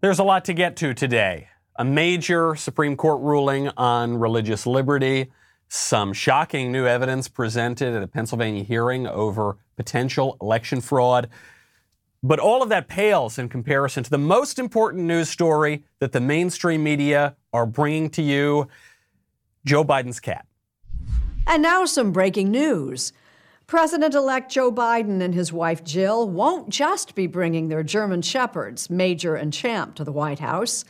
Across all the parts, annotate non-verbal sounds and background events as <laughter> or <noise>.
There's a lot to get to today. A major Supreme Court ruling on religious liberty, some shocking new evidence presented at a Pennsylvania hearing over potential election fraud. But all of that pales in comparison to the most important news story that the mainstream media are bringing to you Joe Biden's cat. And now some breaking news. President elect Joe Biden and his wife Jill won't just be bringing their German shepherds, Major and Champ, to the White House.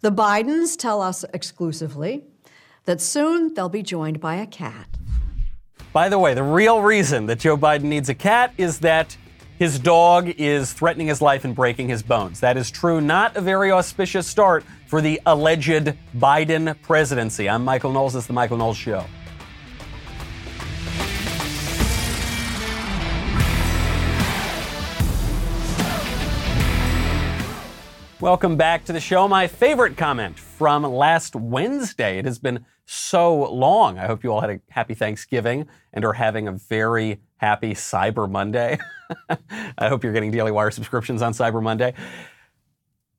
The Bidens tell us exclusively that soon they'll be joined by a cat. By the way, the real reason that Joe Biden needs a cat is that his dog is threatening his life and breaking his bones. That is true, not a very auspicious start for the alleged Biden presidency. I'm Michael Knowles. This is The Michael Knowles Show. Welcome back to the show. My favorite comment from last Wednesday. It has been so long. I hope you all had a happy Thanksgiving and are having a very happy Cyber Monday. <laughs> I hope you're getting Daily Wire subscriptions on Cyber Monday.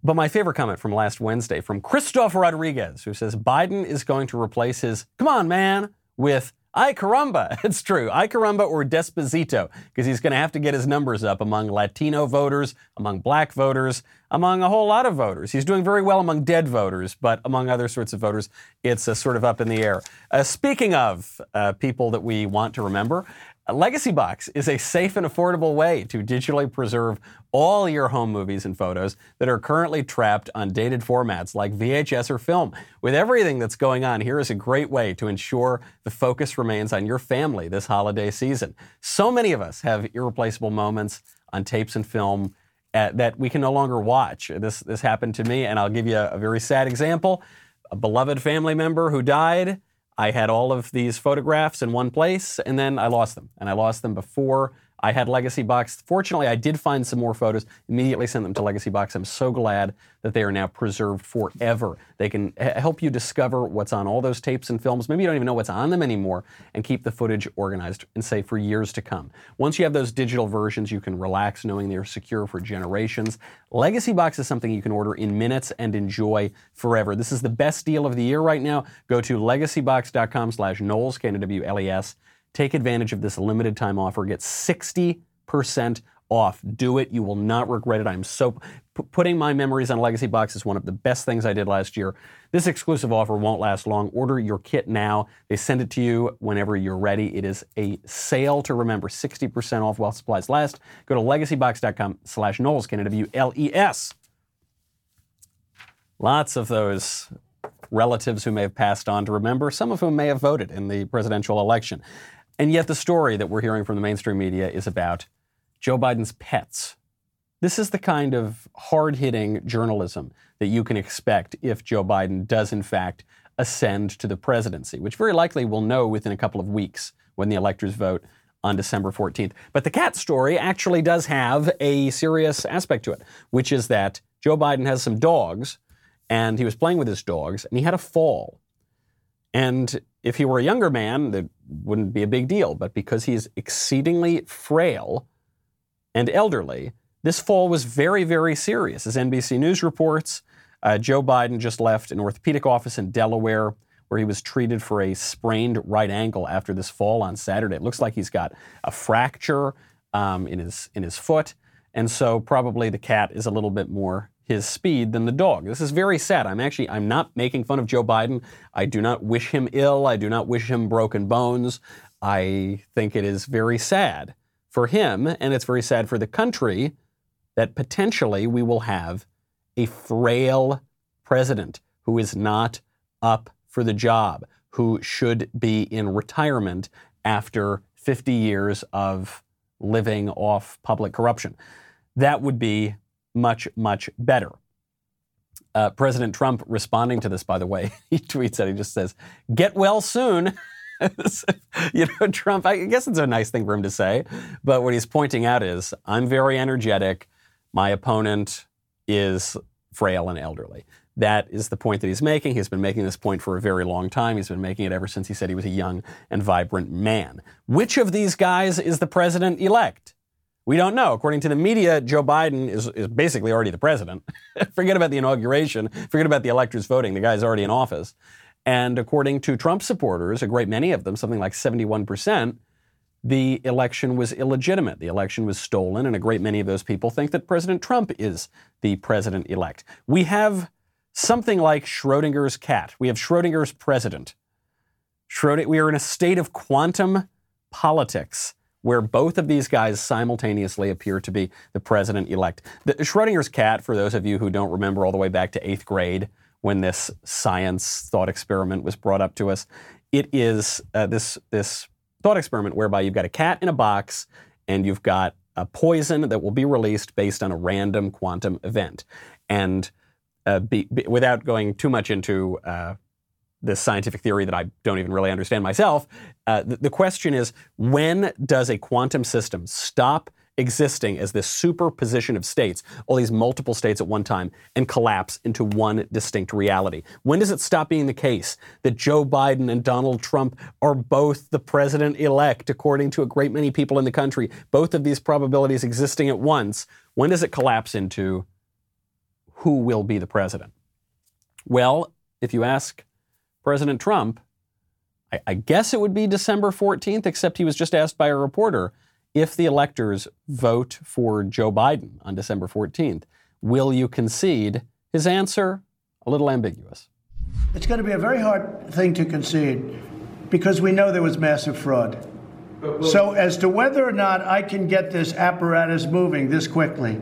But my favorite comment from last Wednesday from Christoph Rodriguez, who says Biden is going to replace his, come on, man, with Ay caramba. <laughs> It's true. Ay caramba or Despacito, because he's going to have to get his numbers up among Latino voters, among black voters, among a whole lot of voters. He's doing very well among dead voters, but among other sorts of voters, it's uh, sort of up in the air. Uh, speaking of uh, people that we want to remember, Legacy Box is a safe and affordable way to digitally preserve all your home movies and photos that are currently trapped on dated formats like VHS or film. With everything that's going on, here is a great way to ensure the focus remains on your family this holiday season. So many of us have irreplaceable moments on tapes and film uh, that we can no longer watch. This, this happened to me, and I'll give you a, a very sad example. A beloved family member who died I had all of these photographs in one place, and then I lost them. And I lost them before I had Legacy Box. Fortunately, I did find some more photos, immediately sent them to Legacy Box. I'm so glad that they are now preserved forever. They can h- help you discover what's on all those tapes and films. Maybe you don't even know what's on them anymore and keep the footage organized and safe for years to come. Once you have those digital versions, you can relax knowing they're secure for generations. Legacy Box is something you can order in minutes and enjoy forever. This is the best deal of the year right now. Go to legacybox.com slash Knowles, Take advantage of this limited time offer. Get 60% off. Do it. You will not regret it. I'm so p- putting my memories on a Legacy Box is one of the best things I did last year. This exclusive offer won't last long. Order your kit now. They send it to you whenever you're ready. It is a sale to remember. 60% off while supplies last. Go to legacybox.com slash Knowles. Lots of those relatives who may have passed on to remember, some of whom may have voted in the presidential election. And yet, the story that we're hearing from the mainstream media is about Joe Biden's pets. This is the kind of hard hitting journalism that you can expect if Joe Biden does, in fact, ascend to the presidency, which very likely we'll know within a couple of weeks when the electors vote on December 14th. But the cat story actually does have a serious aspect to it, which is that Joe Biden has some dogs, and he was playing with his dogs, and he had a fall. And if he were a younger man, that wouldn't be a big deal. But because he's exceedingly frail and elderly, this fall was very, very serious. As NBC News reports, uh, Joe Biden just left an orthopedic office in Delaware where he was treated for a sprained right ankle after this fall on Saturday. It looks like he's got a fracture um, in his in his foot, and so probably the cat is a little bit more his speed than the dog. This is very sad. I'm actually I'm not making fun of Joe Biden. I do not wish him ill. I do not wish him broken bones. I think it is very sad for him and it's very sad for the country that potentially we will have a frail president who is not up for the job, who should be in retirement after 50 years of living off public corruption. That would be much, much better. Uh, President Trump responding to this, by the way, <laughs> he tweets that he just says, "Get well soon." <laughs> you know, Trump. I guess it's a nice thing for him to say, but what he's pointing out is, "I'm very energetic. My opponent is frail and elderly." That is the point that he's making. He's been making this point for a very long time. He's been making it ever since he said he was a young and vibrant man. Which of these guys is the president elect? We don't know. According to the media, Joe Biden is, is basically already the president. <laughs> forget about the inauguration, forget about the electors voting. The guy's already in office. And according to Trump supporters, a great many of them, something like 71%, the election was illegitimate. The election was stolen, and a great many of those people think that President Trump is the president elect. We have something like Schrodinger's cat. We have Schrodinger's president. Schrodinger, we are in a state of quantum politics where both of these guys simultaneously appear to be the president elect. The, Schrodinger's cat, for those of you who don't remember all the way back to eighth grade when this science thought experiment was brought up to us, it is uh, this, this thought experiment whereby you've got a cat in a box and you've got a poison that will be released based on a random quantum event. And uh, be, be, without going too much into uh, this scientific theory that I don't even really understand myself. Uh, the, the question is when does a quantum system stop existing as this superposition of states, all these multiple states at one time, and collapse into one distinct reality? When does it stop being the case that Joe Biden and Donald Trump are both the president elect, according to a great many people in the country, both of these probabilities existing at once? When does it collapse into who will be the president? Well, if you ask President Trump, I, I guess it would be December 14th, except he was just asked by a reporter if the electors vote for Joe Biden on December 14th, will you concede? His answer, a little ambiguous. It's going to be a very hard thing to concede because we know there was massive fraud. So, as to whether or not I can get this apparatus moving this quickly,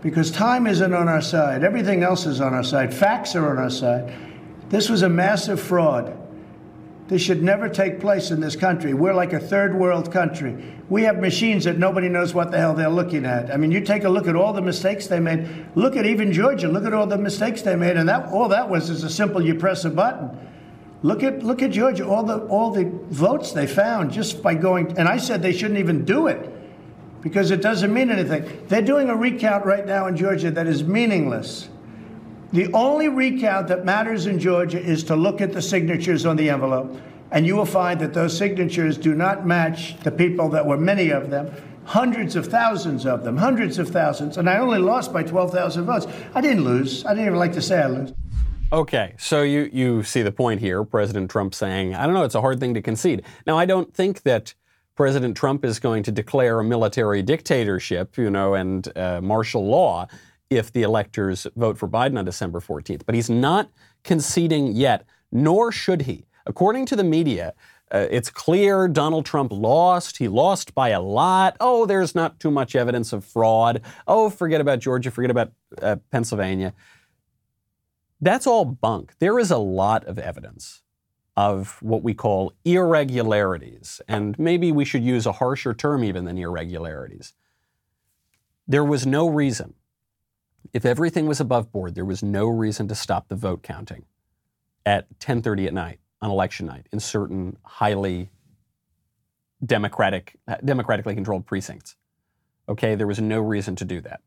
because time isn't on our side, everything else is on our side, facts are on our side. This was a massive fraud. This should never take place in this country. We're like a third world country. We have machines that nobody knows what the hell they're looking at. I mean, you take a look at all the mistakes they made. Look at even Georgia. Look at all the mistakes they made, and that all that was is a simple you press a button. Look at look at Georgia. All the all the votes they found just by going. And I said they shouldn't even do it because it doesn't mean anything. They're doing a recount right now in Georgia that is meaningless. The only recount that matters in Georgia is to look at the signatures on the envelope, and you will find that those signatures do not match the people that were many of them, hundreds of thousands of them, hundreds of thousands, and I only lost by 12,000 votes. I didn't lose. I didn't even like to say I lose. Okay, so you, you see the point here. President Trump saying, I don't know, it's a hard thing to concede. Now, I don't think that President Trump is going to declare a military dictatorship, you know, and uh, martial law if the electors vote for Biden on December 14th. But he's not conceding yet, nor should he. According to the media, uh, it's clear Donald Trump lost. He lost by a lot. Oh, there's not too much evidence of fraud. Oh, forget about Georgia, forget about uh, Pennsylvania. That's all bunk. There is a lot of evidence of what we call irregularities, and maybe we should use a harsher term even than irregularities. There was no reason if everything was above board, there was no reason to stop the vote counting at 10:30 at night on election night in certain highly democratic democratically controlled precincts. Okay, there was no reason to do that.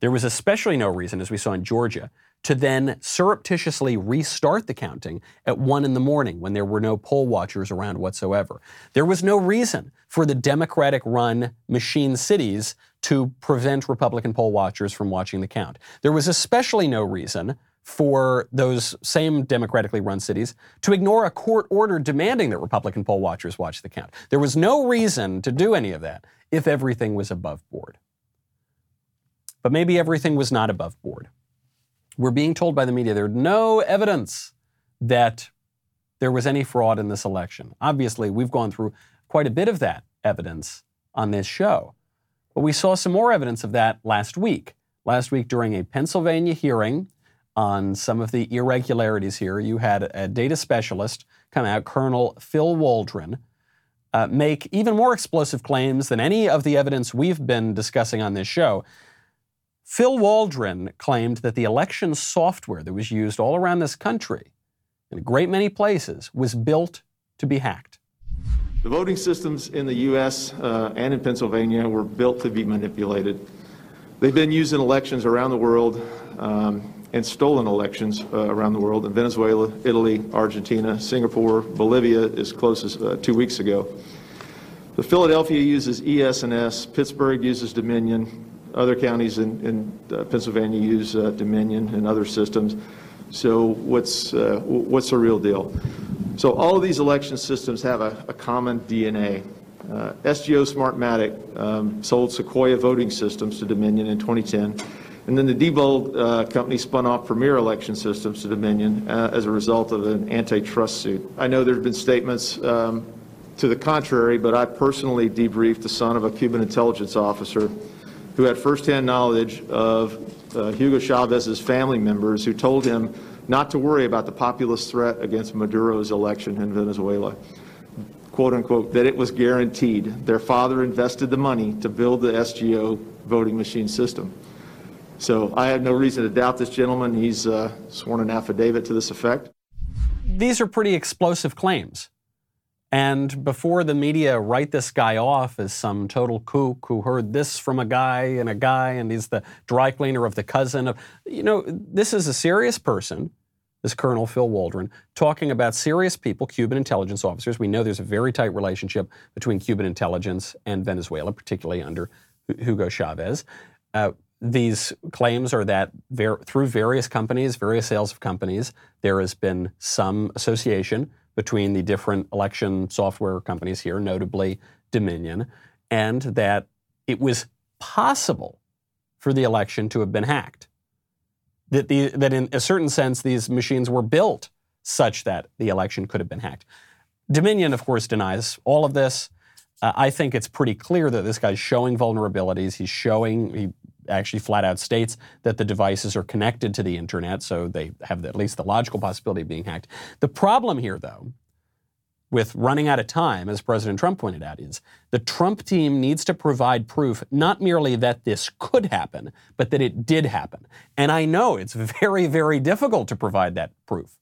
There was especially no reason, as we saw in Georgia, to then surreptitiously restart the counting at 1 in the morning when there were no poll watchers around whatsoever. There was no reason for the Democratic run machine cities to prevent Republican poll watchers from watching the count. There was especially no reason for those same democratically run cities to ignore a court order demanding that Republican poll watchers watch the count. There was no reason to do any of that if everything was above board. But maybe everything was not above board. We're being told by the media there's no evidence that there was any fraud in this election. Obviously, we've gone through quite a bit of that evidence on this show. But we saw some more evidence of that last week. Last week, during a Pennsylvania hearing on some of the irregularities here, you had a data specialist come out, Colonel Phil Waldron, uh, make even more explosive claims than any of the evidence we've been discussing on this show. Phil Waldron claimed that the election software that was used all around this country, in a great many places, was built to be hacked. The voting systems in the U.S. Uh, and in Pennsylvania were built to be manipulated. They've been used in elections around the world um, and stolen elections uh, around the world in Venezuela, Italy, Argentina, Singapore, Bolivia as close as uh, two weeks ago. The Philadelphia uses ES&S, Pittsburgh uses Dominion, other counties in, in uh, Pennsylvania use uh, Dominion and other systems. So what's, uh, what's the real deal? So all of these election systems have a, a common DNA. Uh, SGO Smartmatic um, sold Sequoia voting systems to Dominion in 2010. And then the Diebold uh, company spun off Premier Election Systems to Dominion uh, as a result of an antitrust suit. I know there have been statements um, to the contrary, but I personally debriefed the son of a Cuban intelligence officer who had firsthand knowledge of uh, Hugo Chavez's family members who told him not to worry about the populist threat against Maduro's election in Venezuela. Quote unquote, that it was guaranteed. Their father invested the money to build the SGO voting machine system. So I have no reason to doubt this gentleman. He's uh, sworn an affidavit to this effect. These are pretty explosive claims. And before the media write this guy off as some total kook who heard this from a guy and a guy, and he's the dry cleaner of the cousin of, you know, this is a serious person, this Colonel Phil Waldron, talking about serious people, Cuban intelligence officers. We know there's a very tight relationship between Cuban intelligence and Venezuela, particularly under Hugo Chavez. Uh, these claims are that ver- through various companies, various sales of companies, there has been some association between the different election software companies here, notably Dominion, and that it was possible for the election to have been hacked. That, the, that in a certain sense, these machines were built such that the election could have been hacked. Dominion, of course, denies all of this. Uh, I think it's pretty clear that this guy's showing vulnerabilities. He's showing, he actually flat out states that the devices are connected to the internet, so they have at least the logical possibility of being hacked. The problem here, though, with running out of time, as President Trump pointed out, is the Trump team needs to provide proof not merely that this could happen, but that it did happen. And I know it's <laughs> very, very difficult to provide that proof.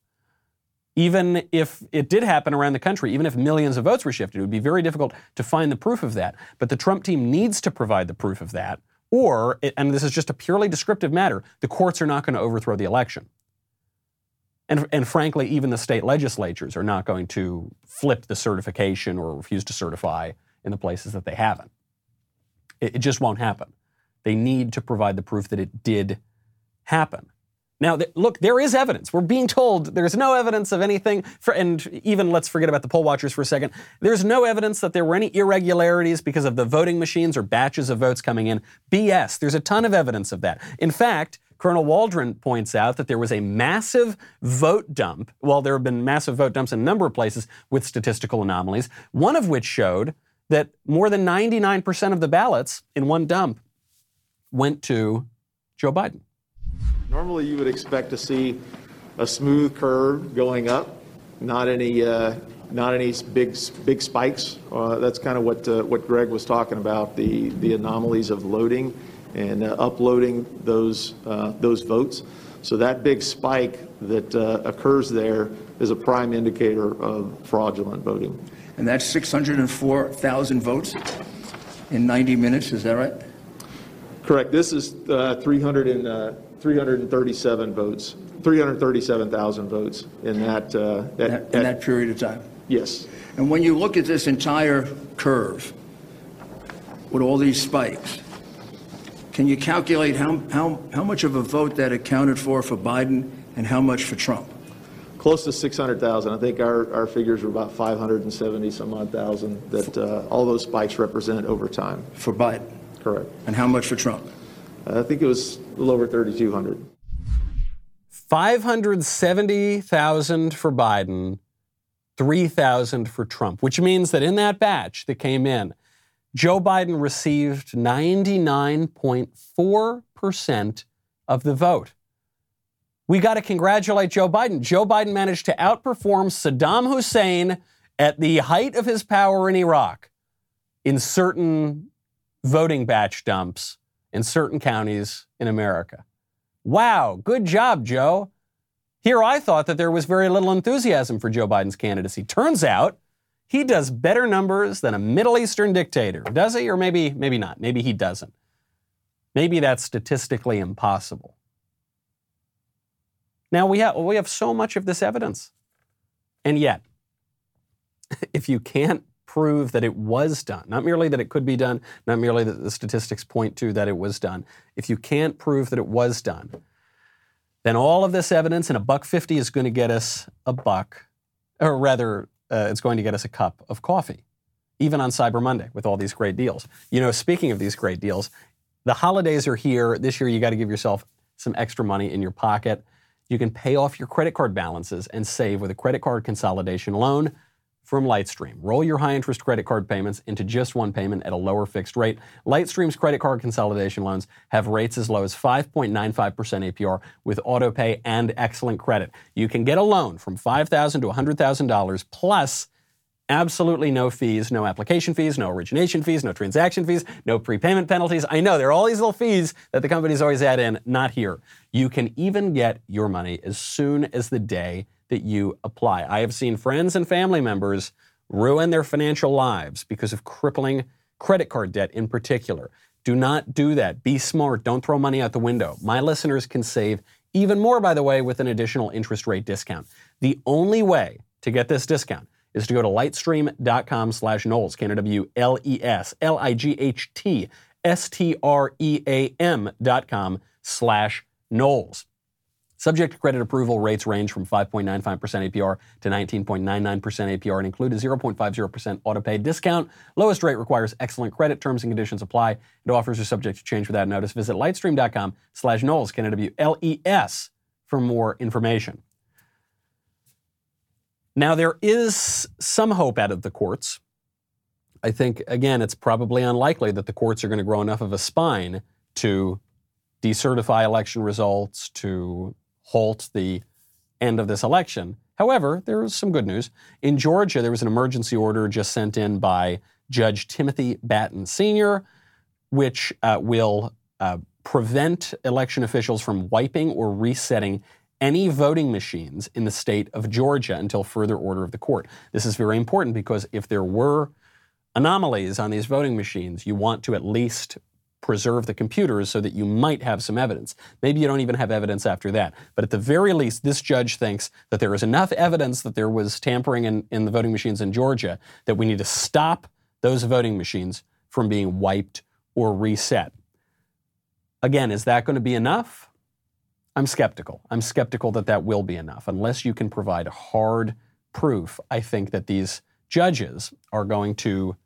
Even if it did happen around the country, even if millions of votes were shifted, it would be very difficult to find the proof of that. But the Trump team needs to provide the proof of that or, and this is just a purely descriptive matter, the courts are not going to overthrow the election. And, and frankly, even the state legislatures are not going to flip the certification or refuse to certify in the places that they haven't. It, it just won't happen. They need to provide the proof that it did happen. Now, th- look, there is evidence. We're being told there's no evidence of anything, for, and even let's forget about the poll watchers for a second. There's no evidence that there were any irregularities because of the voting machines or batches of votes coming in. BS. There's a ton of evidence of that. In fact, Colonel Waldron points out that there was a massive vote dump. Well, there have been massive vote dumps in a number of places with statistical anomalies, one of which showed that more than 99% of the ballots in one dump went to Joe Biden. Normally, you would expect to see a smooth curve going up, not any, uh, not any big, big spikes. Uh, that's kind of what, uh, what Greg was talking about, the, the anomalies of loading and uh, uploading those, uh, those votes. So that big spike that uh, occurs there is a prime indicator of fraudulent voting. And that's 604,000 votes in 90 minutes, is that right? Correct. This is 300 and, 337 votes, 337,000 votes in that, uh, at, in, that, in that period of time. Yes. And when you look at this entire curve with all these spikes, can you calculate how, how, how much of a vote that accounted for for Biden and how much for Trump? Close to 600,000. I think our, our figures were about 570 some odd thousand that uh, all those spikes represent over time. For Biden? Correct. And how much for Trump? I think it was a little over 3,200. 570,000 for Biden, 3,000 for Trump, which means that in that batch that came in, Joe Biden received 99.4% of the vote. We got to congratulate Joe Biden. Joe Biden managed to outperform Saddam Hussein at the height of his power in Iraq in certain voting batch dumps in certain counties in America. Wow, good job, Joe. Here I thought that there was very little enthusiasm for Joe Biden's candidacy. Turns out he does better numbers than a Middle Eastern dictator. Does he? Or maybe, maybe not. Maybe he doesn't. Maybe that's statistically impossible. Now we have, we have so much of this evidence. And yet, <laughs> if you can't prove that it was done, not merely that it could be done, not merely that the statistics point to that it was done, if you can't prove that it was done, then all of this evidence and a buck 50 is going to get us a buck, or rather, uh, it's going to get us a cup of coffee, even on Cyber Monday with all these great deals. You know, speaking of these great deals, the holidays are here. This year, you got to give yourself some extra money in your pocket. You can pay off your credit card balances and save with a credit card consolidation loan from Lightstream. Roll your high interest credit card payments into just one payment at a lower fixed rate. Lightstream's credit card consolidation loans have rates as low as 5.95% APR with auto pay and excellent credit. You can get a loan from $5,000 to $100,000 plus absolutely no fees, no application fees, no origination fees, no transaction fees, no prepayment penalties. I know there are all these little fees that the companies always add in, not here. You can even get your money as soon as the day that you apply. I have seen friends and family members ruin their financial lives because of crippling credit card debt in particular. Do not do that. Be smart. Don't throw money out the window. My listeners can save even more, by the way, with an additional interest rate discount. The only way to get this discount is to go to lightstream.com slash Knowles, K-N-W-L-E-S, L-I-G-H-T, S-T-R-E-A-M dot com slash Knowles. Subject to credit approval, rates range from 5.95% APR to 19.99% APR and include a 0.50% auto pay discount. Lowest rate requires excellent credit. Terms and conditions apply. And offers are subject to change without notice. Visit lightstream.com slash Knowles, K-N-W-L-E-S, for more information. Now, there is some hope out of the courts. I think, again, it's probably unlikely that the courts are going to grow enough of a spine to decertify election results, to halt the end of this election. However, there is some good news. In Georgia, there was an emergency order just sent in by Judge Timothy Batten Sr., which uh, will uh, prevent election officials from wiping or resetting any voting machines in the state of Georgia until further order of the court. This is very important because if there were anomalies on these voting machines, you want to at least preserve the computers so that you might have some evidence. Maybe you don't even have evidence after that. But at the very least, this judge thinks that there is enough evidence that there was tampering in, in the voting machines in Georgia that we need to stop those voting machines from being wiped or reset. Again, is that going to be enough? I'm skeptical. I'm skeptical that that will be enough. Unless you can provide hard proof, I think that these judges are going to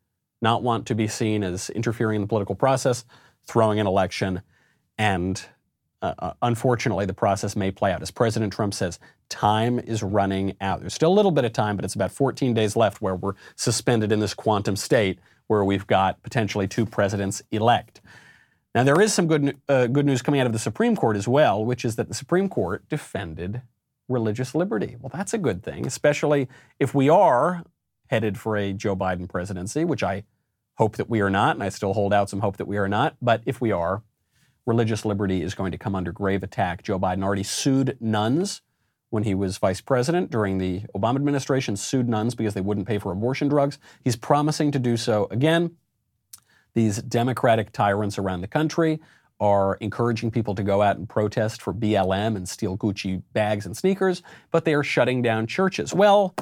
not want to be seen as interfering in the political process, throwing an election, and uh, uh, unfortunately, the process may play out. As President Trump says, time is running out. There's still a little bit of time, but it's about 14 days left where we're suspended in this quantum state where we've got potentially two presidents elect. Now, there is some good, uh, good news coming out of the Supreme Court as well, which is that the Supreme Court defended religious liberty. Well, that's a good thing, especially if we are headed for a Joe Biden presidency, which I hope that we are not, and I still hold out some hope that we are not. But if we are, religious liberty is going to come under grave attack. Joe Biden already sued nuns when he was vice president during the Obama administration, sued nuns because they wouldn't pay for abortion drugs. He's promising to do so again. These Democratic tyrants around the country are encouraging people to go out and protest for BLM and steal Gucci bags and sneakers, but they are shutting down churches. Well,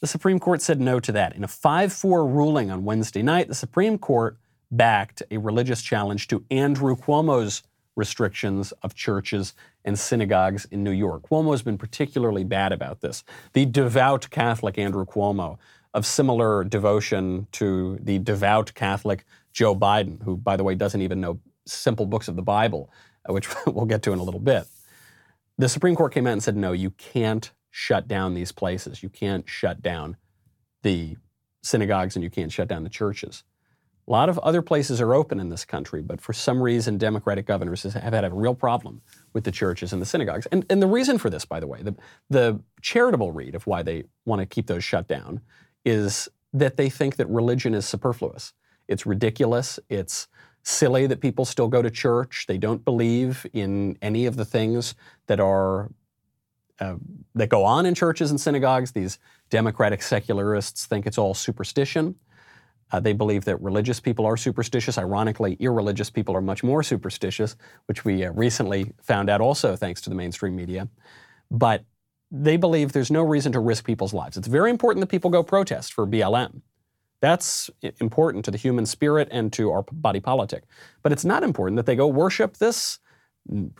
the Supreme Court said no to that. In a 5 4 ruling on Wednesday night, the Supreme Court backed a religious challenge to Andrew Cuomo's restrictions of churches and synagogues in New York. Cuomo has been particularly bad about this. The devout Catholic Andrew Cuomo, of similar devotion to the devout Catholic Joe Biden, who, by the way, doesn't even know simple books of the Bible, uh, which <laughs> we'll get to in a little bit. The Supreme Court came out and said, no, you can't shut down these places. You can't shut down the synagogues and you can't shut down the churches. A lot of other places are open in this country, but for some reason, Democratic governors have had a real problem with the churches and the synagogues. And, and the reason for this, by the way, the, the charitable read of why they want to keep those shut down is that they think that religion is superfluous. It's ridiculous. It's silly that people still go to church. They don't believe in any of the things that are uh, that go on in churches and synagogues. These democratic secularists think it's all superstition. Uh, they believe that religious people are superstitious. Ironically, irreligious people are much more superstitious, which we uh, recently found out also thanks to the mainstream media. But they believe there's no reason to risk people's lives. It's very important that people go protest for BLM. That's important to the human spirit and to our body politic. But it's not important that they go worship this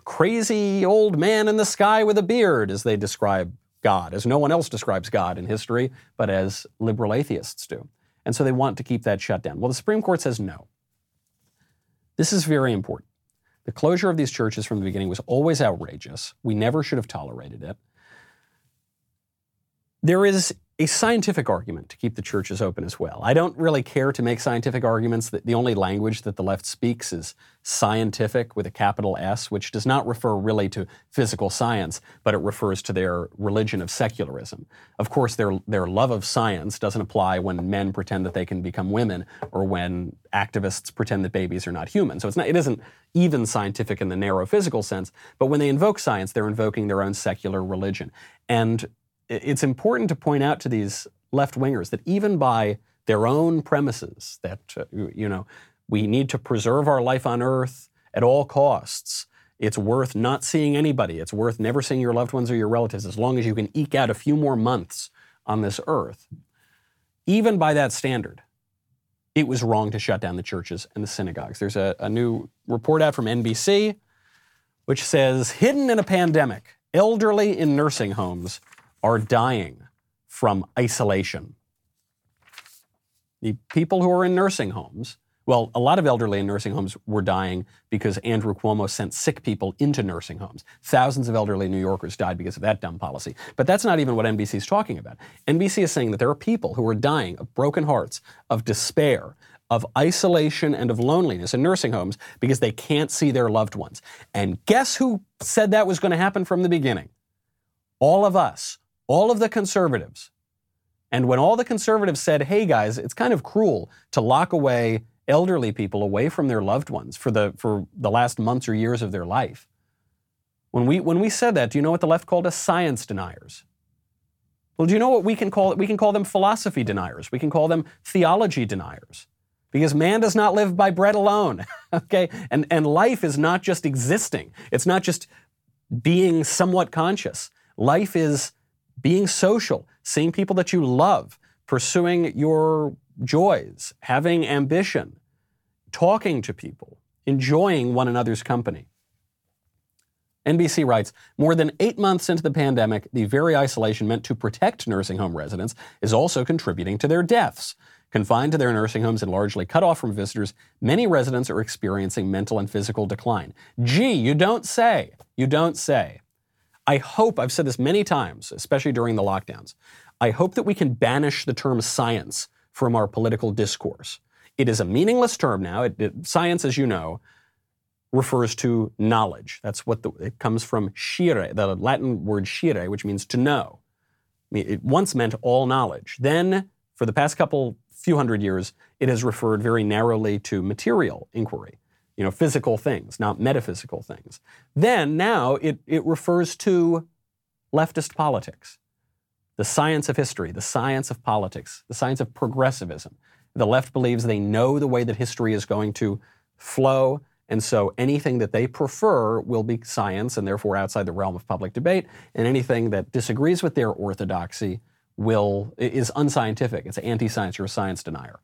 crazy old man in the sky with a beard, as they describe God, as no one else describes God in history, but as liberal atheists do. And so they want to keep that shut down. Well, the Supreme Court says no. This is very important. The closure of these churches from the beginning was always outrageous. We never should have tolerated it. There is a scientific argument to keep the churches open as well. I don't really care to make scientific arguments. That the only language that the left speaks is scientific with a capital S, which does not refer really to physical science, but it refers to their religion of secularism. Of course, their, their love of science doesn't apply when men pretend that they can become women or when activists pretend that babies are not human. So it's not, it isn't even scientific in the narrow physical sense, but when they invoke science, they're invoking their own secular religion. And it's important to point out to these left wingers that even by their own premises, that, uh, you know, we need to preserve our life on earth at all costs. It's worth not seeing anybody. It's worth never seeing your loved ones or your relatives as long as you can eke out a few more months on this earth. Even by that standard, it was wrong to shut down the churches and the synagogues. There's a, a new report out from NBC which says hidden in a pandemic, elderly in nursing homes are dying from isolation. The people who are in nursing homes, well, a lot of elderly in nursing homes were dying because Andrew Cuomo sent sick people into nursing homes. Thousands of elderly New Yorkers died because of that dumb policy. But that's not even what NBC is talking about. NBC is saying that there are people who are dying of broken hearts, of despair, of isolation, and of loneliness in nursing homes because they can't see their loved ones. And guess who said that was going to happen from the beginning? All of us all of the conservatives. And when all the conservatives said, hey guys, it's kind of cruel to lock away elderly people away from their loved ones for the, for the last months or years of their life. When we, when we said that, do you know what the left called us? Science deniers. Well, do you know what we can call it? We can call them philosophy deniers. We can call them theology deniers. Because man does not live by bread alone. <laughs> okay? And, and life is not just existing, it's not just being somewhat conscious. Life is being social, seeing people that you love, pursuing your joys, having ambition, talking to people, enjoying one another's company. NBC writes More than eight months into the pandemic, the very isolation meant to protect nursing home residents is also contributing to their deaths. Confined to their nursing homes and largely cut off from visitors, many residents are experiencing mental and physical decline. Gee, you don't say. You don't say. I hope, I've said this many times, especially during the lockdowns, I hope that we can banish the term science from our political discourse. It is a meaningless term now. It, it, science, as you know, refers to knowledge. That's what the, it comes from scire, the Latin word scire, which means to know. It once meant all knowledge. Then, for the past couple few hundred years, it has referred very narrowly to material inquiry you know, physical things, not metaphysical things. Then now it, it refers to leftist politics, the science of history, the science of politics, the science of progressivism. The left believes they know the way that history is going to flow, and so anything that they prefer will be science and therefore outside the realm of public debate, and anything that disagrees with their orthodoxy will is unscientific. It's anti-science you're a science denier.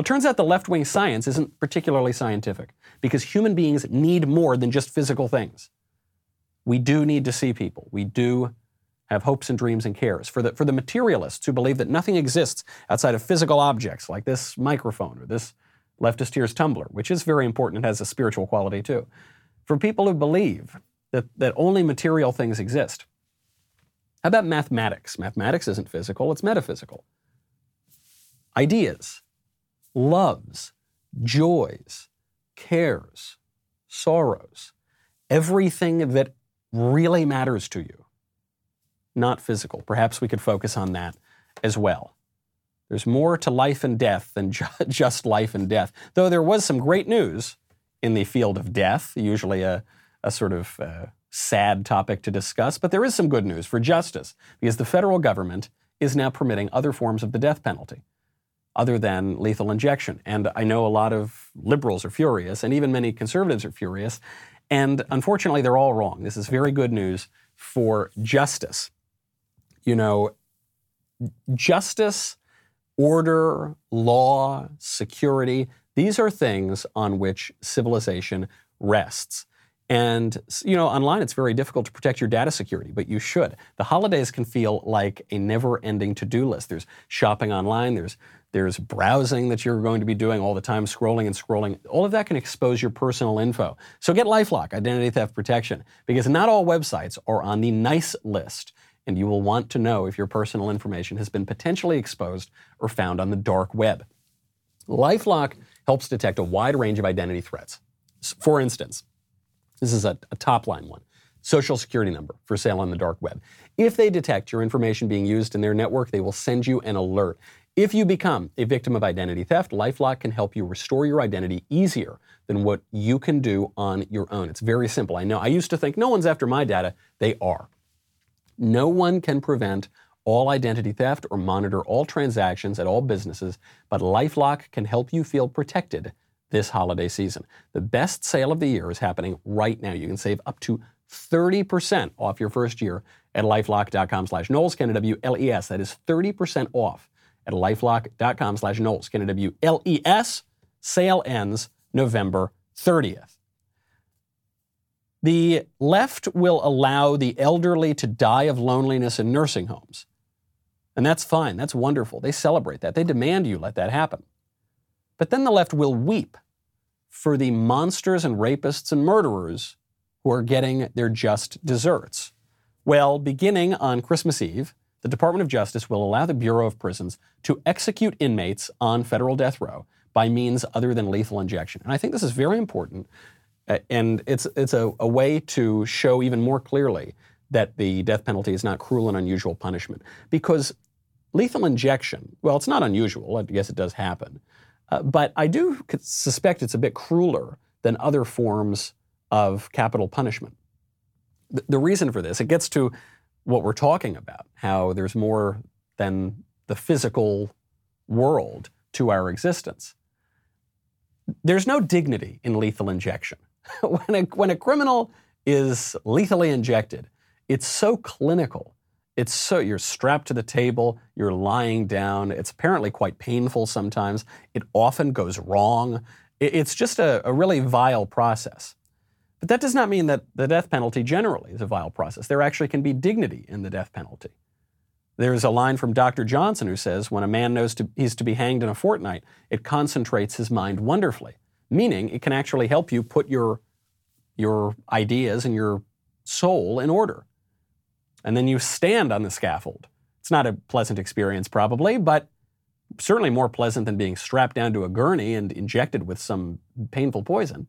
Well, it turns out the left wing science isn't particularly scientific because human beings need more than just physical things. We do need to see people. We do have hopes and dreams and cares. For the, for the materialists who believe that nothing exists outside of physical objects like this microphone or this leftist tears tumbler, which is very important and has a spiritual quality too. For people who believe that, that only material things exist, how about mathematics? Mathematics isn't physical, it's metaphysical. Ideas, loves, joys, cares, sorrows, everything that really matters to you, not physical. Perhaps we could focus on that as well. There's more to life and death than <laughs> just life and death, though there was some great news in the field of death, usually a, a sort of uh, sad topic to discuss, but there is some good news for justice because the federal government is now permitting other forms of the death penalty other than lethal injection. And I know a lot of liberals are furious, and even many conservatives are furious. And unfortunately, they're all wrong. This is very good news for justice. You know, justice Order, law, security, these are things on which civilization rests. And, you know, online it's very difficult to protect your data security, but you should. The holidays can feel like a never ending to do list. There's shopping online, there's, there's browsing that you're going to be doing all the time, scrolling and scrolling. All of that can expose your personal info. So get Lifelock, identity theft protection, because not all websites are on the nice list. And you will want to know if your personal information has been potentially exposed or found on the dark web. Lifelock helps detect a wide range of identity threats. For instance, this is a, a top line one. Social security number for sale on the dark web. If they detect your information being used in their network, they will send you an alert. If you become a victim of identity theft, Lifelock can help you restore your identity easier than what you can do on your own. It's very simple. I know I used to think no one's after my data. They are. No one can prevent all identity theft or monitor all transactions at all businesses, but Lifelock can help you feel protected this holiday season. The best sale of the year is happening right now. You can save up to 30% off your first year at lifelock.com slash Knowles, W-L-E-S. That is 30% off at lifelock.com slash Knowles, W-L-E-S. Sale ends November 30th. The left will allow the elderly to die of loneliness in nursing homes. And that's fine. That's wonderful. They celebrate that. They demand you let that happen. But then the left will weep for the monsters and rapists and murderers who are getting their just desserts. Well, beginning on Christmas Eve, the Department of Justice will allow the Bureau of Prisons to execute inmates on federal death row by means other than lethal injection. And I think this is very important, uh, and it's, it's a, a way to show even more clearly that the death penalty is not cruel and unusual punishment. Because lethal injection, well, it's not unusual, I guess it does happen, uh, but I do suspect it's a bit crueler than other forms of capital punishment. The, the reason for this, it gets to what we're talking about, how there's more than the physical world to our existence. There's no dignity in lethal injection. <laughs> when, a, when a criminal is lethally injected, it's so clinical it's so you're strapped to the table, you're lying down. It's apparently quite painful sometimes. It often goes wrong. It's just a, a really vile process. But that does not mean that the death penalty generally is a vile process. There actually can be dignity in the death penalty. There's a line from Dr. Johnson who says, When a man knows to, he's to be hanged in a fortnight, it concentrates his mind wonderfully, meaning it can actually help you put your, your ideas and your soul in order and then you stand on the scaffold. It's not a pleasant experience, probably, but certainly more pleasant than being strapped down to a gurney and injected with some painful poison.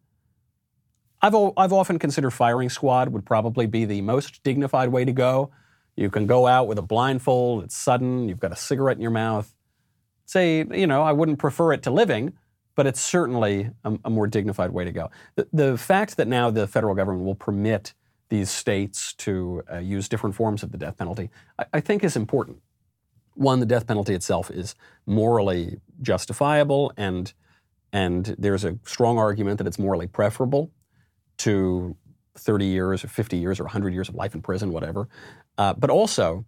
I've, I've often considered firing squad would probably be the most dignified way to go. You can go out with a blindfold, it's sudden, you've got a cigarette in your mouth. Say, you know, I wouldn't prefer it to living, but it's certainly a, a more dignified way to go. The, the fact that now the federal government will permit these states to uh, use different forms of the death penalty, I, I think is important. One, the death penalty itself is morally justifiable, and and there's a strong argument that it's morally preferable to 30 years or 50 years or 100 years of life in prison, whatever. Uh, but also,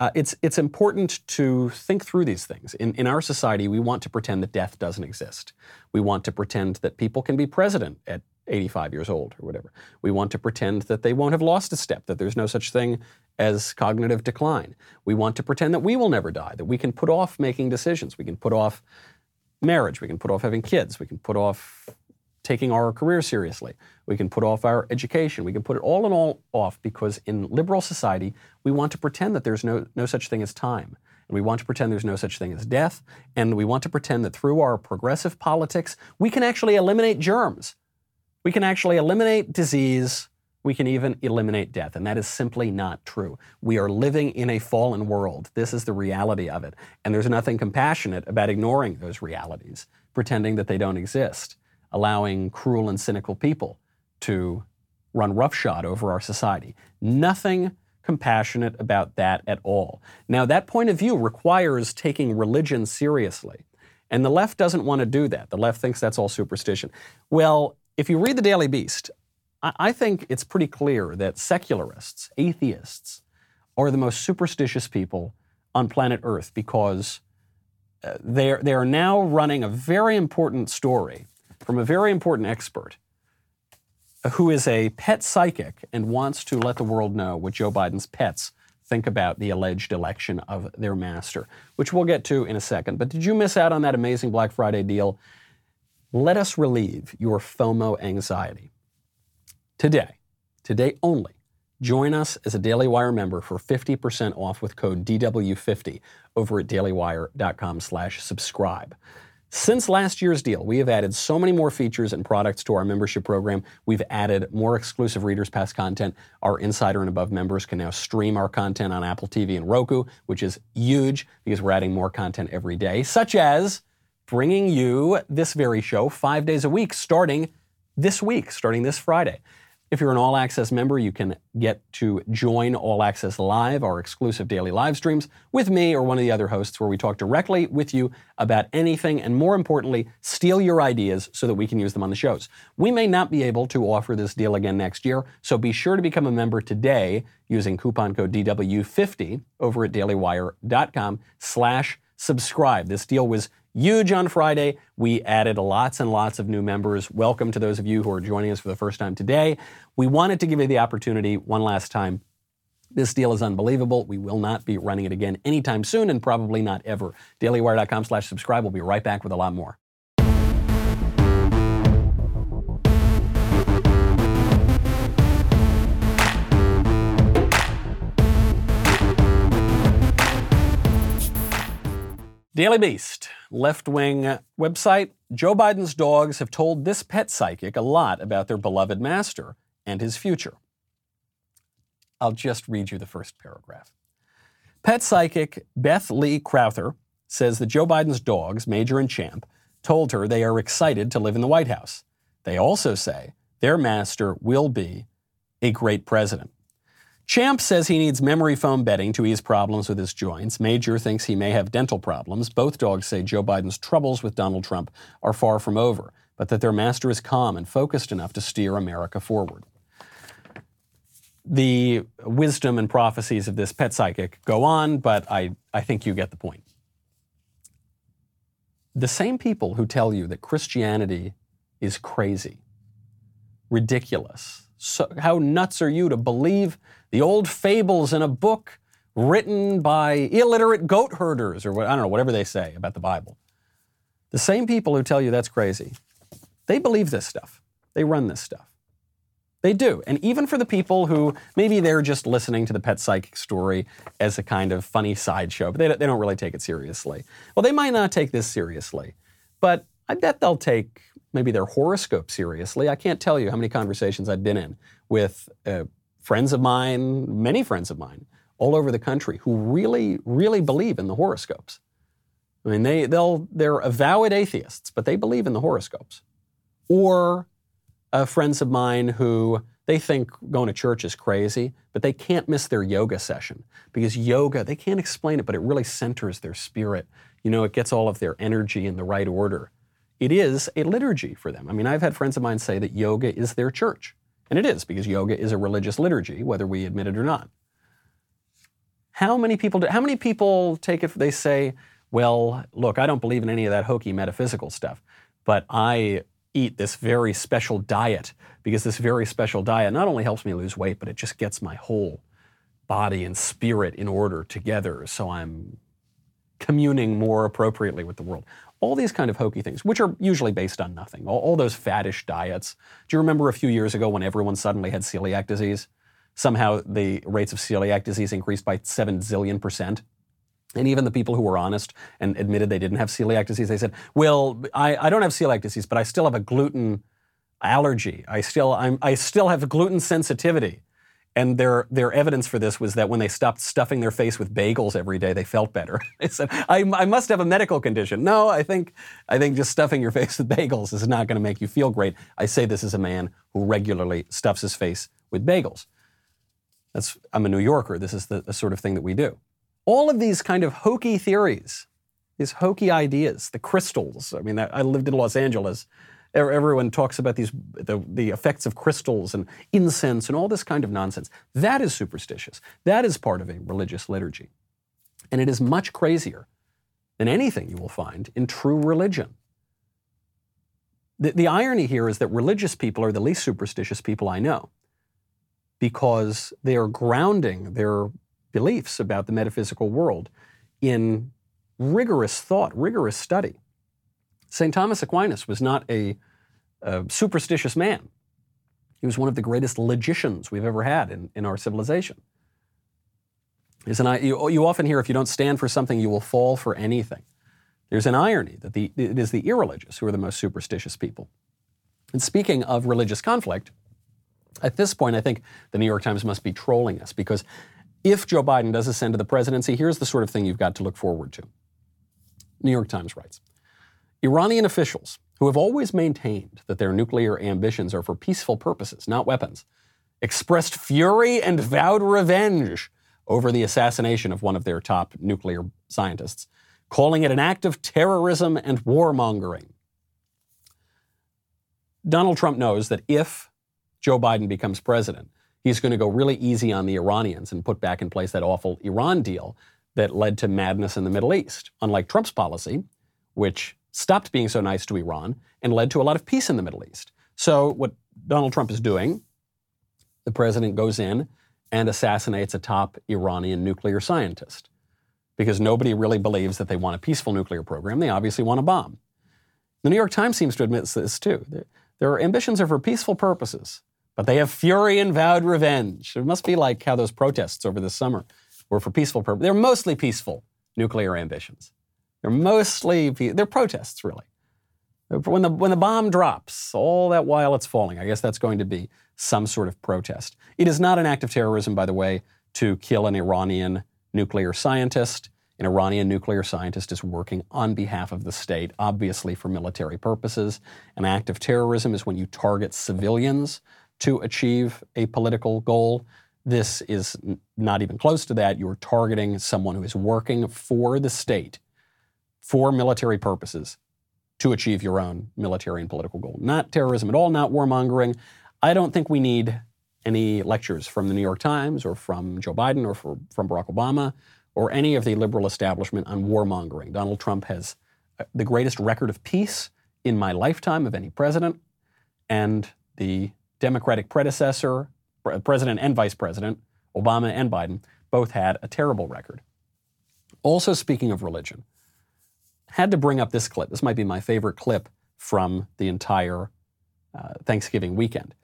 uh, it's, it's important to think through these things. In, in our society, we want to pretend that death doesn't exist. We want to pretend that people can be president at 85 years old or whatever. We want to pretend that they won't have lost a step, that there's no such thing as cognitive decline. We want to pretend that we will never die, that we can put off making decisions. We can put off marriage. We can put off having kids. We can put off taking our career seriously. We can put off our education. We can put it all in all off because in liberal society, we want to pretend that there's no, no such thing as time. And we want to pretend there's no such thing as death. And we want to pretend that through our progressive politics, we can actually eliminate germs. We can actually eliminate disease. We can even eliminate death. And that is simply not true. We are living in a fallen world. This is the reality of it. And there's nothing compassionate about ignoring those realities, pretending that they don't exist, allowing cruel and cynical people to run roughshod over our society. Nothing compassionate about that at all. Now, that point of view requires taking religion seriously. And the left doesn't want to do that. The left thinks that's all superstition. Well, if you read the Daily Beast, I think it's pretty clear that secularists, atheists, are the most superstitious people on planet Earth because uh, they are now running a very important story from a very important expert uh, who is a pet psychic and wants to let the world know what Joe Biden's pets think about the alleged election of their master, which we'll get to in a second. But did you miss out on that amazing Black Friday deal? Let us relieve your FOMO anxiety. Today, today only, join us as a Daily Wire member for 50% off with code DW50 over at dailywire.com slash subscribe. Since last year's deal, we have added so many more features and products to our membership program. We've added more exclusive Readers Pass content. Our Insider and Above members can now stream our content on Apple TV and Roku, which is huge because we're adding more content every day, such as bringing you this very show five days a week starting this week, starting this Friday. If you're an All Access member, you can get to join All Access Live, our exclusive daily live streams, with me or one of the other hosts, where we talk directly with you about anything and, more importantly, steal your ideas so that we can use them on the shows. We may not be able to offer this deal again next year, so be sure to become a member today using coupon code DW50 over at dailywire.com slash subscribe. This deal was Huge on Friday. We added lots and lots of new members. Welcome to those of you who are joining us for the first time today. We wanted to give you the opportunity one last time. This deal is unbelievable. We will not be running it again anytime soon and probably not ever. DailyWire.com slash subscribe. We'll be right back with a lot more. Daily Beast, left wing website. Joe Biden's dogs have told this pet psychic a lot about their beloved master and his future. I'll just read you the first paragraph. Pet psychic Beth Lee Crowther says that Joe Biden's dogs, Major and Champ, told her they are excited to live in the White House. They also say their master will be a great president. Champ says he needs memory foam bedding to ease problems with his joints. Major thinks he may have dental problems. Both dogs say Joe Biden's troubles with Donald Trump are far from over, but that their master is calm and focused enough to steer America forward. The wisdom and prophecies of this pet psychic go on, but I, I think you get the point. The same people who tell you that Christianity is crazy, ridiculous, so, how nuts are you to believe the old fables in a book written by illiterate goat herders or what, I don't know, whatever they say about the Bible? The same people who tell you that's crazy, they believe this stuff. They run this stuff. They do. And even for the people who maybe they're just listening to the pet psychic story as a kind of funny sideshow, but they, they don't really take it seriously. Well, they might not take this seriously, but I bet they'll take maybe their horoscope seriously. I can't tell you how many conversations I've been in with uh, friends of mine, many friends of mine, all over the country who really, really believe in the horoscopes. I mean, they, they'll, they're avowed atheists, but they believe in the horoscopes. Or uh, friends of mine who they think going to church is crazy, but they can't miss their yoga session because yoga, they can't explain it, but it really centers their spirit. You know, it gets all of their energy in the right order it is a liturgy for them. I mean, I've had friends of mine say that yoga is their church. And it is, because yoga is a religious liturgy, whether we admit it or not. How many people do, how many people take it, they say, well, look, I don't believe in any of that hokey metaphysical stuff, but I eat this very special diet because this very special diet not only helps me lose weight, but it just gets my whole body and spirit in order together so I'm communing more appropriately with the world all these kind of hokey things, which are usually based on nothing. All, all, those faddish diets. Do you remember a few years ago when everyone suddenly had celiac disease? Somehow the rates of celiac disease increased by seven zillion percent. And even the people who were honest and admitted they didn't have celiac disease, they said, "Well, I, I don't have celiac disease, but I still have a gluten allergy. I still I'm, I still have gluten sensitivity." And their, their evidence for this was that when they stopped stuffing their face with bagels every day, they felt better. <laughs> they said, I, I must have a medical condition. No, I think, I think just stuffing your <laughs> face with bagels is not going to make you feel great. I say this as a man who regularly stuffs his face with bagels. That's, I'm a New Yorker. This is the, the sort of thing that we do. All of these kind of hokey theories, these hokey ideas, the crystals. I mean, I lived in Los Angeles everyone talks about these the, the effects of crystals and incense and all this kind of nonsense. That is superstitious. That is part of a religious liturgy. And it is much crazier than anything you will find in true religion. The, the irony here is that religious people are the least superstitious people I know because they are grounding their beliefs about the metaphysical world in rigorous thought, rigorous study. St. Thomas Aquinas was not a, a, superstitious man. He was one of the greatest logicians we've ever had in, in our civilization. An, you, you often hear if you don't stand for something, you will fall for anything. There's an irony that the, it is the irreligious who are the most superstitious people. And speaking of religious conflict, at this point, I think the New York Times must be trolling us because if Joe Biden does ascend to the presidency, here's the sort of thing you've got to look forward to. New York Times writes Iranian officials, who have always maintained that their nuclear ambitions are for peaceful purposes, not weapons, expressed fury and vowed revenge over the assassination of one of their top nuclear scientists, calling it an act of terrorism and warmongering. Donald Trump knows that if Joe Biden becomes president, he's going to go really easy on the Iranians and put back in place that awful Iran deal that led to madness in the Middle East. Unlike Trump's policy, which stopped being so nice to Iran and led to a lot of peace in the Middle East. So, what Donald Trump is doing, the president goes in and assassinates a top Iranian nuclear scientist because nobody really believes that they want a peaceful nuclear program. They obviously want a bomb. The New York Times seems to admit this too. Their ambitions are for peaceful purposes. But they have fury and vowed revenge. It must be like how those protests over the summer were for peaceful purposes. They're mostly peaceful nuclear ambitions. They're mostly, they're protests, really. When the, when the bomb drops, all that while it's falling, I guess that's going to be some sort of protest. It is not an act of terrorism, by the way, to kill an Iranian nuclear scientist. An Iranian nuclear scientist is working on behalf of the state, obviously for military purposes. An act of terrorism is when you target civilians to achieve a political goal. This is not even close to that. You're targeting someone who is working for the state for military purposes to achieve your own military and political goal. Not terrorism at all, not warmongering. I don't think we need any lectures from the New York Times or from Joe Biden or for, from Barack Obama or any of the liberal establishment on warmongering. Donald Trump has uh, the greatest record of peace in my lifetime of any president, and the Democratic predecessor, president and vice president, Obama and Biden, both had a terrible record. Also, speaking of religion, had to bring up this clip. This might be my favorite clip from the entire uh, Thanksgiving weekend.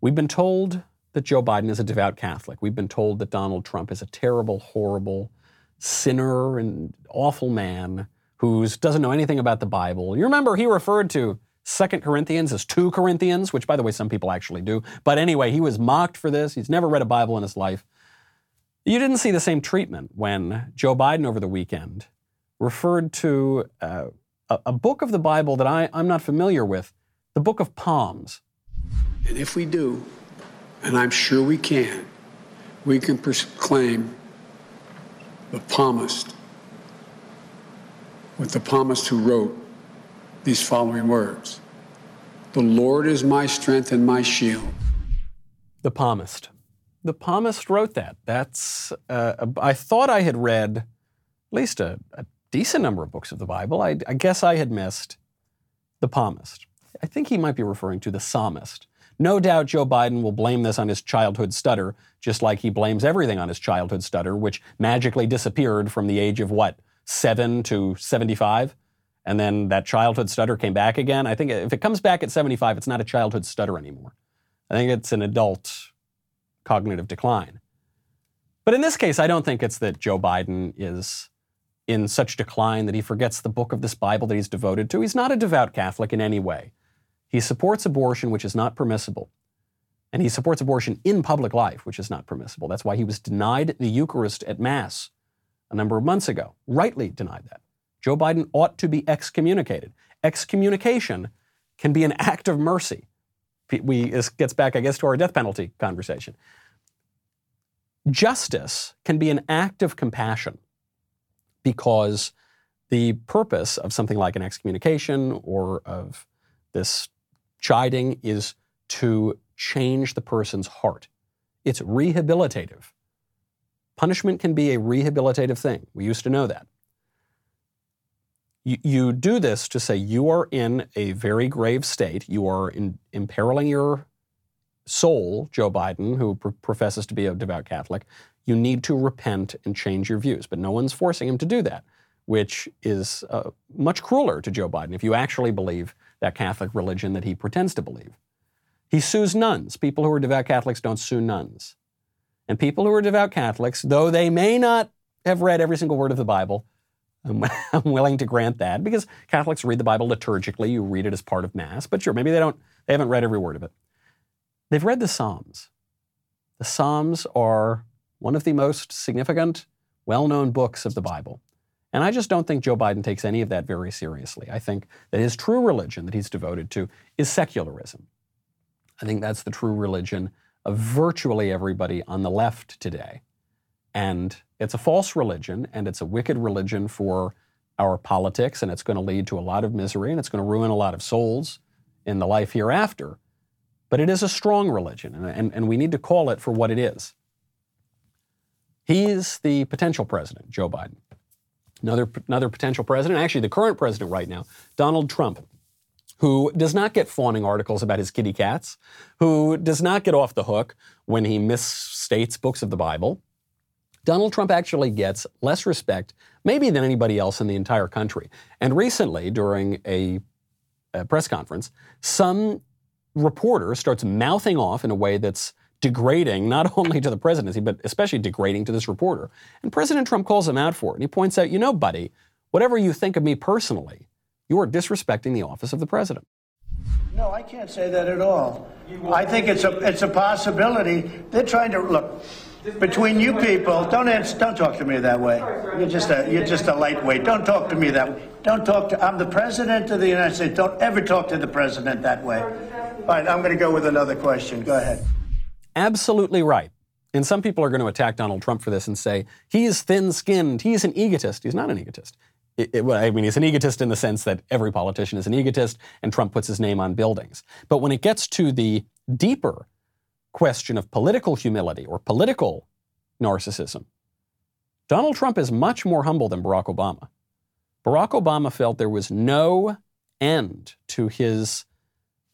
We've been told that Joe Biden is a devout Catholic. We've been told that Donald Trump is a terrible, horrible sinner and awful man who doesn't know anything about the Bible. You remember he referred to Second Corinthians as 2 Corinthians, which, by the way, some people actually do. But anyway, he was mocked for this. He's never read a Bible in his life. You didn't see the same treatment when Joe Biden over the weekend referred to uh, a, a, book of the Bible that I, I'm not familiar with, the book of Psalms. And if we do, and I'm sure we can, we can proclaim the psalmist, with the psalmist who wrote, these following words The Lord is my strength and my shield. The palmist. The palmist wrote that. That's, uh, I thought I had read at least a, a, decent number of books of the Bible. I, I guess I had missed the palmist. I think he might be referring to the psalmist. No doubt Joe Biden will blame this on his childhood stutter, just like he blames everything on his childhood stutter, which magically disappeared from the age of what, seven to 75? and then that childhood stutter came back again. I think if it comes back at 75, it's not a childhood stutter anymore. I think it's an adult cognitive decline. But in this case, I don't think it's that Joe Biden is in such decline that he forgets the book of this Bible that he's devoted to. He's not a devout Catholic in any way. He supports abortion, which is not permissible. And he supports abortion in public life, which is not permissible. That's why he was denied the Eucharist at Mass a number of months ago, rightly denied that. Joe Biden ought to be excommunicated. Excommunication can be an act of mercy. We, this gets back, I guess, to our death penalty conversation. Justice can be an act of compassion because the purpose of something like an excommunication or of this chiding is to change the person's heart. It's rehabilitative. Punishment can be a rehabilitative thing. We used to know that. You, you do this to say you are in a very grave state. You are in, imperiling your soul, Joe Biden, who pr- professes to be a devout Catholic. You need to repent and change your views. But no one's forcing him to do that, which is uh, much crueler to Joe Biden if you actually believe that Catholic religion that he pretends to believe. He sues nuns. People who are devout Catholics don't sue nuns. And people who are devout Catholics, though they may not have read every single word of the Bible, I'm, <laughs> I'm, willing to grant that because Catholics read the Bible liturgically. You read it as part of Mass. But sure, maybe they don't, they haven't read every word of it. They've read the Psalms. The Psalms are one of the most significant, well known books of the Bible. And I just don't think Joe Biden takes any of that very seriously. I think that his true religion that he's devoted to is secularism. I think that's the true religion of virtually everybody on the left today. And it's a false religion, and it's a wicked religion for our politics, and it's going to lead to a lot of misery, and it's going to ruin a lot of souls in the life hereafter. But it is a strong religion, and, and, and we need to call it for what it is. He's the potential president, Joe Biden. Another, another potential president, actually, the current president right now, Donald Trump, who does not get fawning articles about his kitty cats, who does not get off the hook when he misstates books of the Bible. Donald Trump actually gets less respect, maybe than anybody else in the entire country. And recently, during a, a press conference, some reporter starts mouthing off in a way that's degrading not <laughs> only to the presidency, but especially degrading to this reporter. And President Trump calls him out for it. And he points out, you know, buddy, whatever you think of me personally, you are disrespecting the office of the president. No, I can't say that at all. I think it's a it's a possibility. They're trying to look between you people. Don't answer, don't talk to me that way. You're just a you're just a lightweight. Don't talk to me that way. Don't talk to. I'm the president of the United States. Don't ever talk to the president that way. All right, I'm going to go with another question. Go ahead. Absolutely right. And some people are going to attack Donald Trump for this and say he's thin-skinned. He's an egotist. He's not an egotist. It, it, I mean, he's an egotist in the sense that every politician is an egotist, and Trump puts his name on buildings. But when it gets to the deeper question of political humility or political narcissism, Donald Trump is much more humble than Barack Obama. Barack Obama felt there was no end to his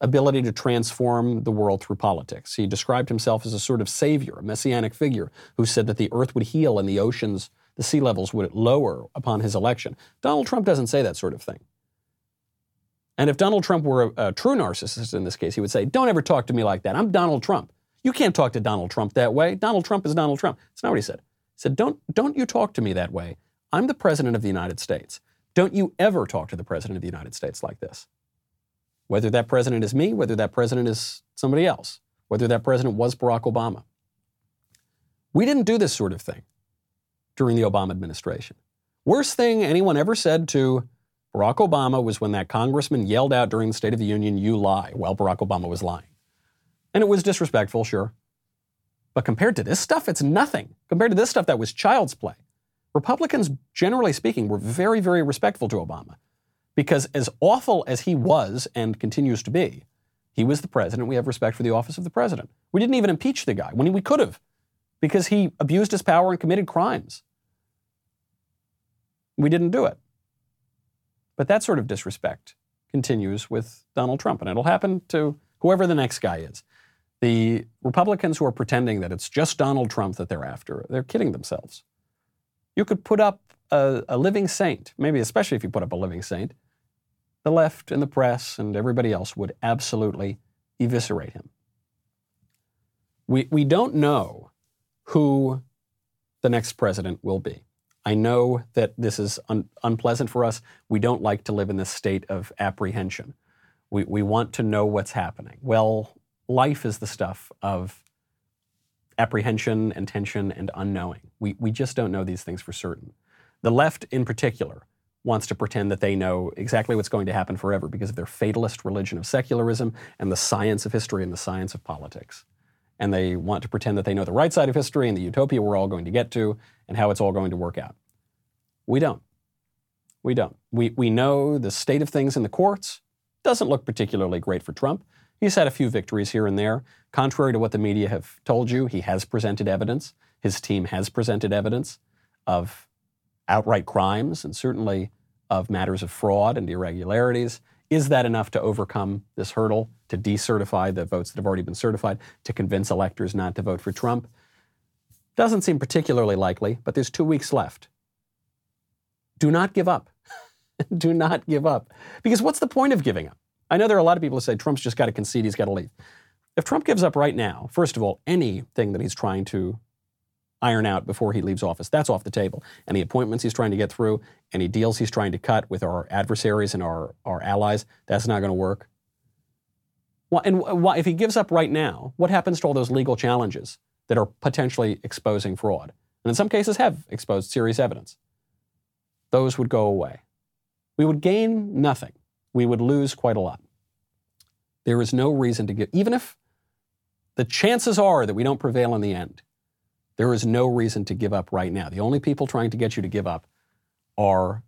ability to transform the world through politics. He described himself as a sort of savior, a messianic figure who said that the earth would heal and the oceans, the sea levels would lower upon his election. Donald Trump doesn't say that sort of thing. And if Donald Trump were a, a true narcissist in this case, he would say, Don't ever talk to me like that. I'm Donald Trump. You can't talk to Donald Trump that way. Donald Trump is Donald Trump. That's not what he said. He said, Don't, don't you talk to me that way. I'm the President of the United States. Don't you ever talk to the President of the United States like this. Whether that president is me, whether that president is somebody else, whether that president was Barack Obama. We didn't do this sort of thing during the Obama administration. Worst thing anyone ever said to Barack Obama was when that congressman yelled out during the State of the Union, You lie, while Barack Obama was lying. And it was disrespectful, sure. But compared to this stuff, it's nothing. Compared to this stuff, that was child's play. Republicans, generally speaking, were very, very respectful to Obama. Because as awful as he was and continues to be, he was the president. We have respect for the office of the president. We didn't even impeach the guy when we could have, because he abused his power and committed crimes. We didn't do it. But that sort of disrespect continues with Donald Trump, and it'll happen to whoever the next guy is. The Republicans who are pretending that it's just Donald Trump that they're after, they're kidding themselves. You could put up a, a living saint, maybe especially if you put up a living saint, the left and the press and everybody else would absolutely eviscerate him. We, we don't know who the next president will be. I know that this is un- unpleasant for us. We don't like to live in this state of apprehension. We, we want to know what's happening. Well, life is the stuff of apprehension and tension and unknowing. We, we just don't know these things for certain. The left, in particular, wants to pretend that they know exactly what's going to happen forever because of their fatalist religion of secularism and the science of history and the science of politics. And they want to pretend that they know the right side of history and the utopia we're all going to get to and how it's all going to work out. We don't. We don't. We, we know the state of things in the courts doesn't look particularly great for Trump. He's had a few victories here and there. Contrary to what the media have told you, he has presented evidence. His team has presented evidence of outright crimes and certainly of matters of fraud and irregularities. Is that enough to overcome this hurdle, to decertify the votes that have already been certified, to convince electors not to vote for Trump? Doesn't seem particularly likely, but there's two weeks left. Do not give up. <laughs> Do not give up. Because what's the point of giving up? I know there are a lot of people who say Trump's just got to concede, he's got to leave. If Trump gives up right now, first of all, anything that he's trying to iron out before he leaves office, that's off the table. Any appointments he's trying to get through, any deals he's trying to cut with our adversaries and our, our allies, that's not going to work. And why, if he gives up right now, what happens to all those legal challenges that are potentially exposing fraud? And in some cases have exposed serious evidence. Those would go away. We would gain nothing. We would lose quite a lot. There is no reason to give, even if the chances are that we don't prevail in the end, there is no reason to give up right now. The only people trying to get you to give up are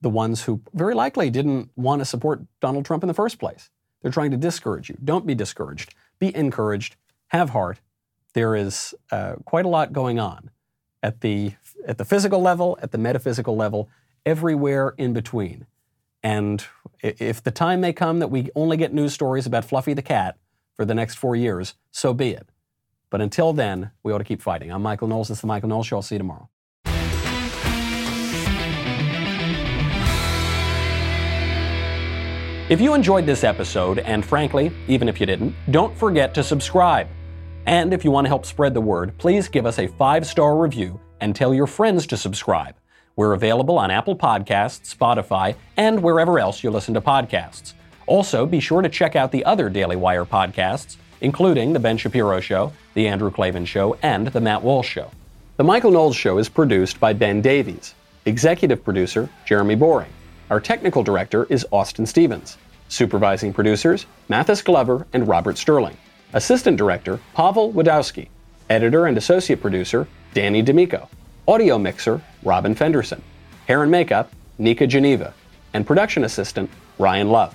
the ones who very likely didn't want to support Donald Trump in the first place. They're trying to discourage you. Don't be discouraged. Be encouraged. Have heart. There is uh, quite a lot going on at the, at the physical level, at the metaphysical level, everywhere in between. And if the time may come that we only get news stories about Fluffy the cat for the next four years, so be it. But until then, we ought to keep fighting. I'm Michael Knowles. This is The Michael Knowles Show. I'll see you tomorrow. If you enjoyed this episode, and frankly, even if you didn't, don't forget to subscribe. And if you want to help spread the word, please give us a five star review and tell your friends to subscribe. We're available on Apple Podcasts, Spotify, and wherever else you listen to podcasts. Also, be sure to check out the other Daily Wire podcasts, including The Ben Shapiro Show, The Andrew Klavan Show, and The Matt Walsh Show. The Michael Knowles Show is produced by Ben Davies. Executive producer, Jeremy Boring. Our technical director is Austin Stevens. Supervising producers, Mathis Glover and Robert Sterling. Assistant director, Pavel Wadowski. Editor and associate producer, Danny D'Amico. Audio mixer, Robin Fenderson. Hair and makeup, Nika Geneva. And production assistant, Ryan Love.